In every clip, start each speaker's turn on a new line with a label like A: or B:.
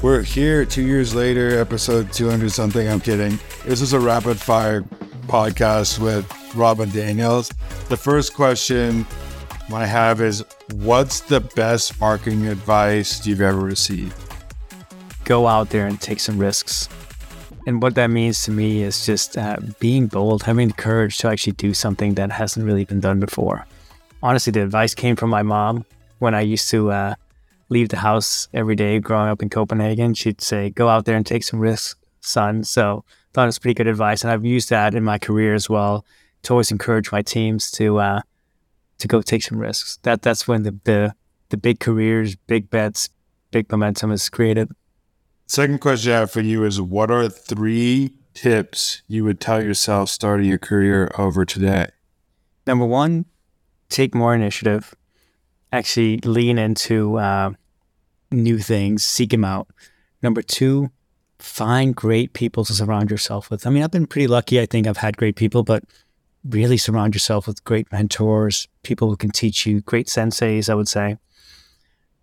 A: We're here two years later, episode 200 something. I'm kidding. This is a rapid fire podcast with Robin Daniels. The first question I have is What's the best marketing advice you've ever received?
B: Go out there and take some risks. And what that means to me is just uh, being bold, having the courage to actually do something that hasn't really been done before. Honestly, the advice came from my mom when I used to uh, leave the house every day growing up in Copenhagen. She'd say, Go out there and take some risks, son. So thought it was pretty good advice. And I've used that in my career as well to always encourage my teams to uh, to go take some risks. That that's when the, the the big careers, big bets, big momentum is created.
A: Second question I have for you is what are three tips you would tell yourself starting your career over today?
B: Number one, take more initiative actually lean into uh, new things, seek them out. Number two, find great people to surround yourself with. I mean, I've been pretty lucky. I think I've had great people, but really surround yourself with great mentors, people who can teach you, great senseis, I would say.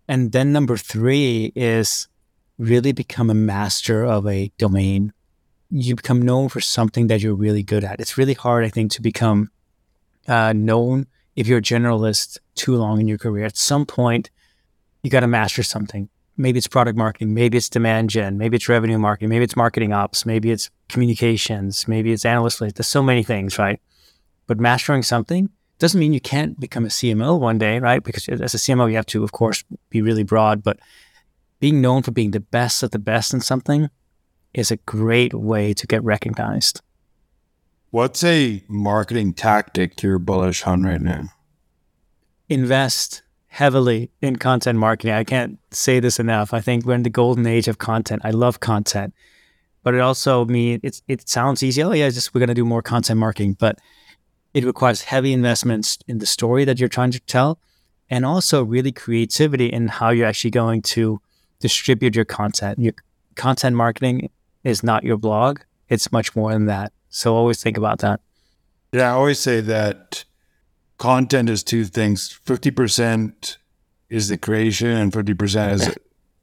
B: And then number three is really become a master of a domain. You become known for something that you're really good at. It's really hard, I think, to become uh, known if you're a generalist too long in your career, at some point, you got to master something. Maybe it's product marketing, maybe it's demand gen, maybe it's revenue marketing, maybe it's marketing ops, maybe it's communications, maybe it's analyst. There's so many things, right? But mastering something doesn't mean you can't become a CMO one day, right? Because as a CMO, you have to, of course, be really broad. But being known for being the best at the best in something is a great way to get recognized.
A: What's a marketing tactic you're bullish on right now?
B: Invest heavily in content marketing. I can't say this enough. I think we're in the golden age of content. I love content, but it also means it's it sounds easy. Oh yeah, just we're gonna do more content marketing, but it requires heavy investments in the story that you're trying to tell, and also really creativity in how you're actually going to distribute your content. Your content marketing is not your blog; it's much more than that. So always think about that.
A: Yeah, I always say that content is two things 50% is the creation, and 50% is.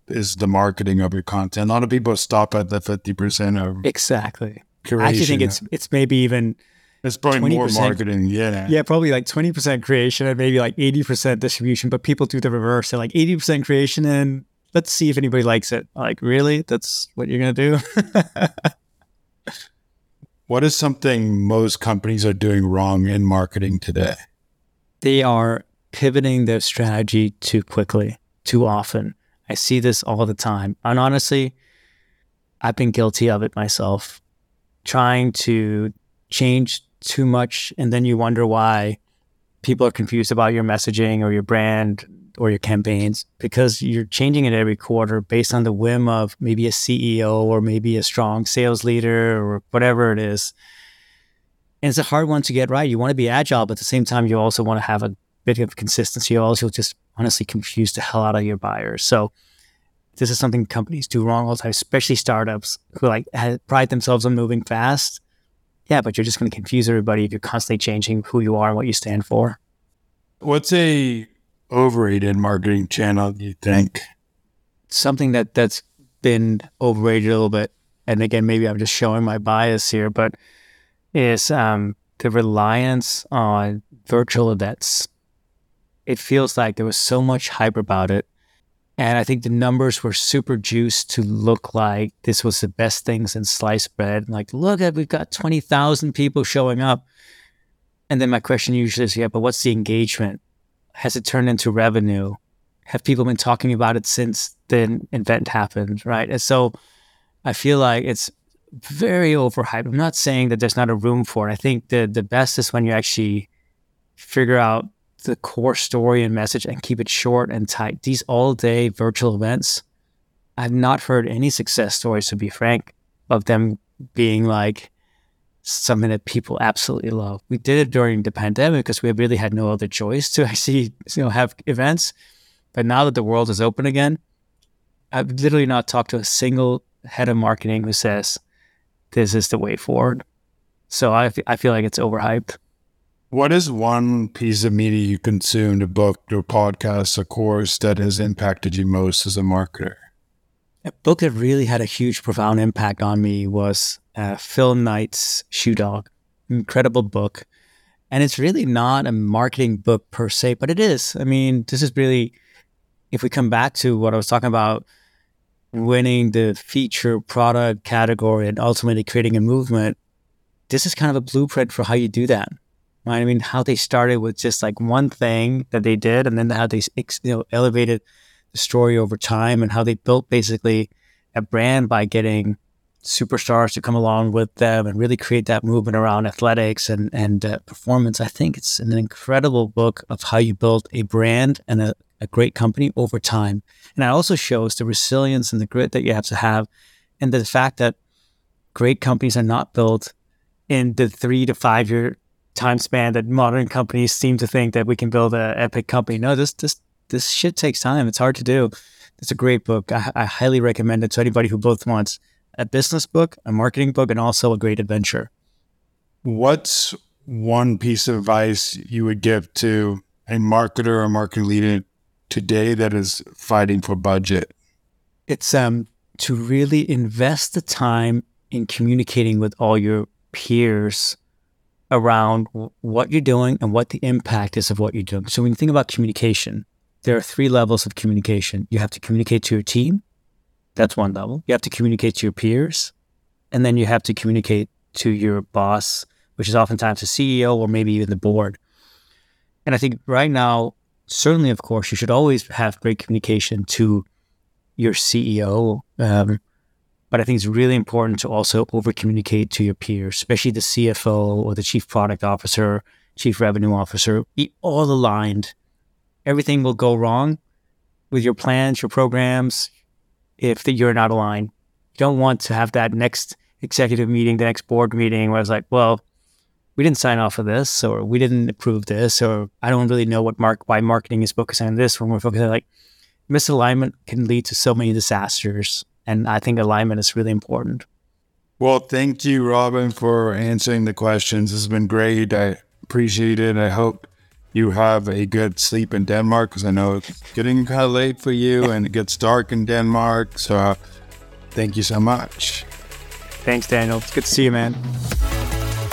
A: is the marketing of your content. A lot of people stop at the 50% of
B: exactly. Creation. I actually think it's it's maybe even
A: it's probably more marketing. Yeah.
B: Yeah, probably like 20% creation and maybe like 80% distribution, but people do the reverse. They're like 80% creation and let's see if anybody likes it. Like, really? That's what you're going to do?
A: What is something most companies are doing wrong in marketing today?
B: They are pivoting their strategy too quickly, too often. I see this all the time. And honestly, I've been guilty of it myself, trying to change too much. And then you wonder why people are confused about your messaging or your brand or your campaigns because you're changing it every quarter based on the whim of maybe a CEO or maybe a strong sales leader or whatever it is. And it's a hard one to get right. You want to be agile, but at the same time, you also want to have a bit of consistency. You also just honestly confuse the hell out of your buyers. So this is something companies do wrong all the time, especially startups who like pride themselves on moving fast. Yeah, but you're just going to confuse everybody if you're constantly changing who you are and what you stand for.
A: What's a overrated marketing channel do you think?
B: Something that that's been overrated a little bit, and again, maybe I'm just showing my bias here, but is um, the reliance on virtual events. It feels like there was so much hype about it. And I think the numbers were super juiced to look like this was the best things in sliced bread. Like, look at, we've got 20,000 people showing up. And then my question usually is, yeah, but what's the engagement? has it turned into revenue? Have people been talking about it since the event happened, right? And so I feel like it's very overhyped. I'm not saying that there's not a room for it. I think the the best is when you actually figure out the core story and message and keep it short and tight. These all day virtual events, I've not heard any success stories, to be frank, of them being like something that people absolutely love. We did it during the pandemic because we really had no other choice to actually you know have events. But now that the world is open again, I've literally not talked to a single head of marketing who says this is the way forward. So I, f- I feel like it's overhyped.
A: What is one piece of media you consumed, a book or podcast, a course that has impacted you most as a marketer?
B: A book that really had a huge, profound impact on me was uh, Phil Knight's Shoe Dog. Incredible book. And it's really not a marketing book per se, but it is. I mean, this is really, if we come back to what I was talking about, winning the feature product category and ultimately creating a movement, this is kind of a blueprint for how you do that. Right? I mean, how they started with just like one thing that they did, and then how they you know elevated the story over time, and how they built basically a brand by getting superstars to come along with them and really create that movement around athletics and and uh, performance. I think it's an incredible book of how you build a brand and a, a great company over time, and it also shows the resilience and the grit that you have to have, and the fact that great companies are not built in the three to five year time span that modern companies seem to think that we can build an epic company. No, this this this shit takes time. It's hard to do. It's a great book. I, I highly recommend it to anybody who both wants a business book, a marketing book, and also a great adventure.
A: What's one piece of advice you would give to a marketer or marketing leader today that is fighting for budget?
B: It's um to really invest the time in communicating with all your peers around what you're doing and what the impact is of what you're doing. So when you think about communication, there are three levels of communication. You have to communicate to your team. That's one level. You have to communicate to your peers. And then you have to communicate to your boss, which is oftentimes the CEO or maybe even the board. And I think right now, certainly, of course, you should always have great communication to your CEO. Um, but I think it's really important to also over communicate to your peers, especially the CFO or the chief product officer, chief revenue officer. Be all aligned. Everything will go wrong with your plans, your programs, if the, you're not aligned. You don't want to have that next executive meeting, the next board meeting where it's like, well, we didn't sign off of this, or we didn't approve this, or I don't really know what mark why marketing is focusing on this when we're focusing on like misalignment can lead to so many disasters and I think alignment is really important.
A: Well, thank you, Robin, for answering the questions. This has been great. I appreciate it. I hope you have a good sleep in Denmark because I know it's getting kind of late for you and it gets dark in Denmark. So uh, thank you so much.
B: Thanks, Daniel. It's good to see you, man.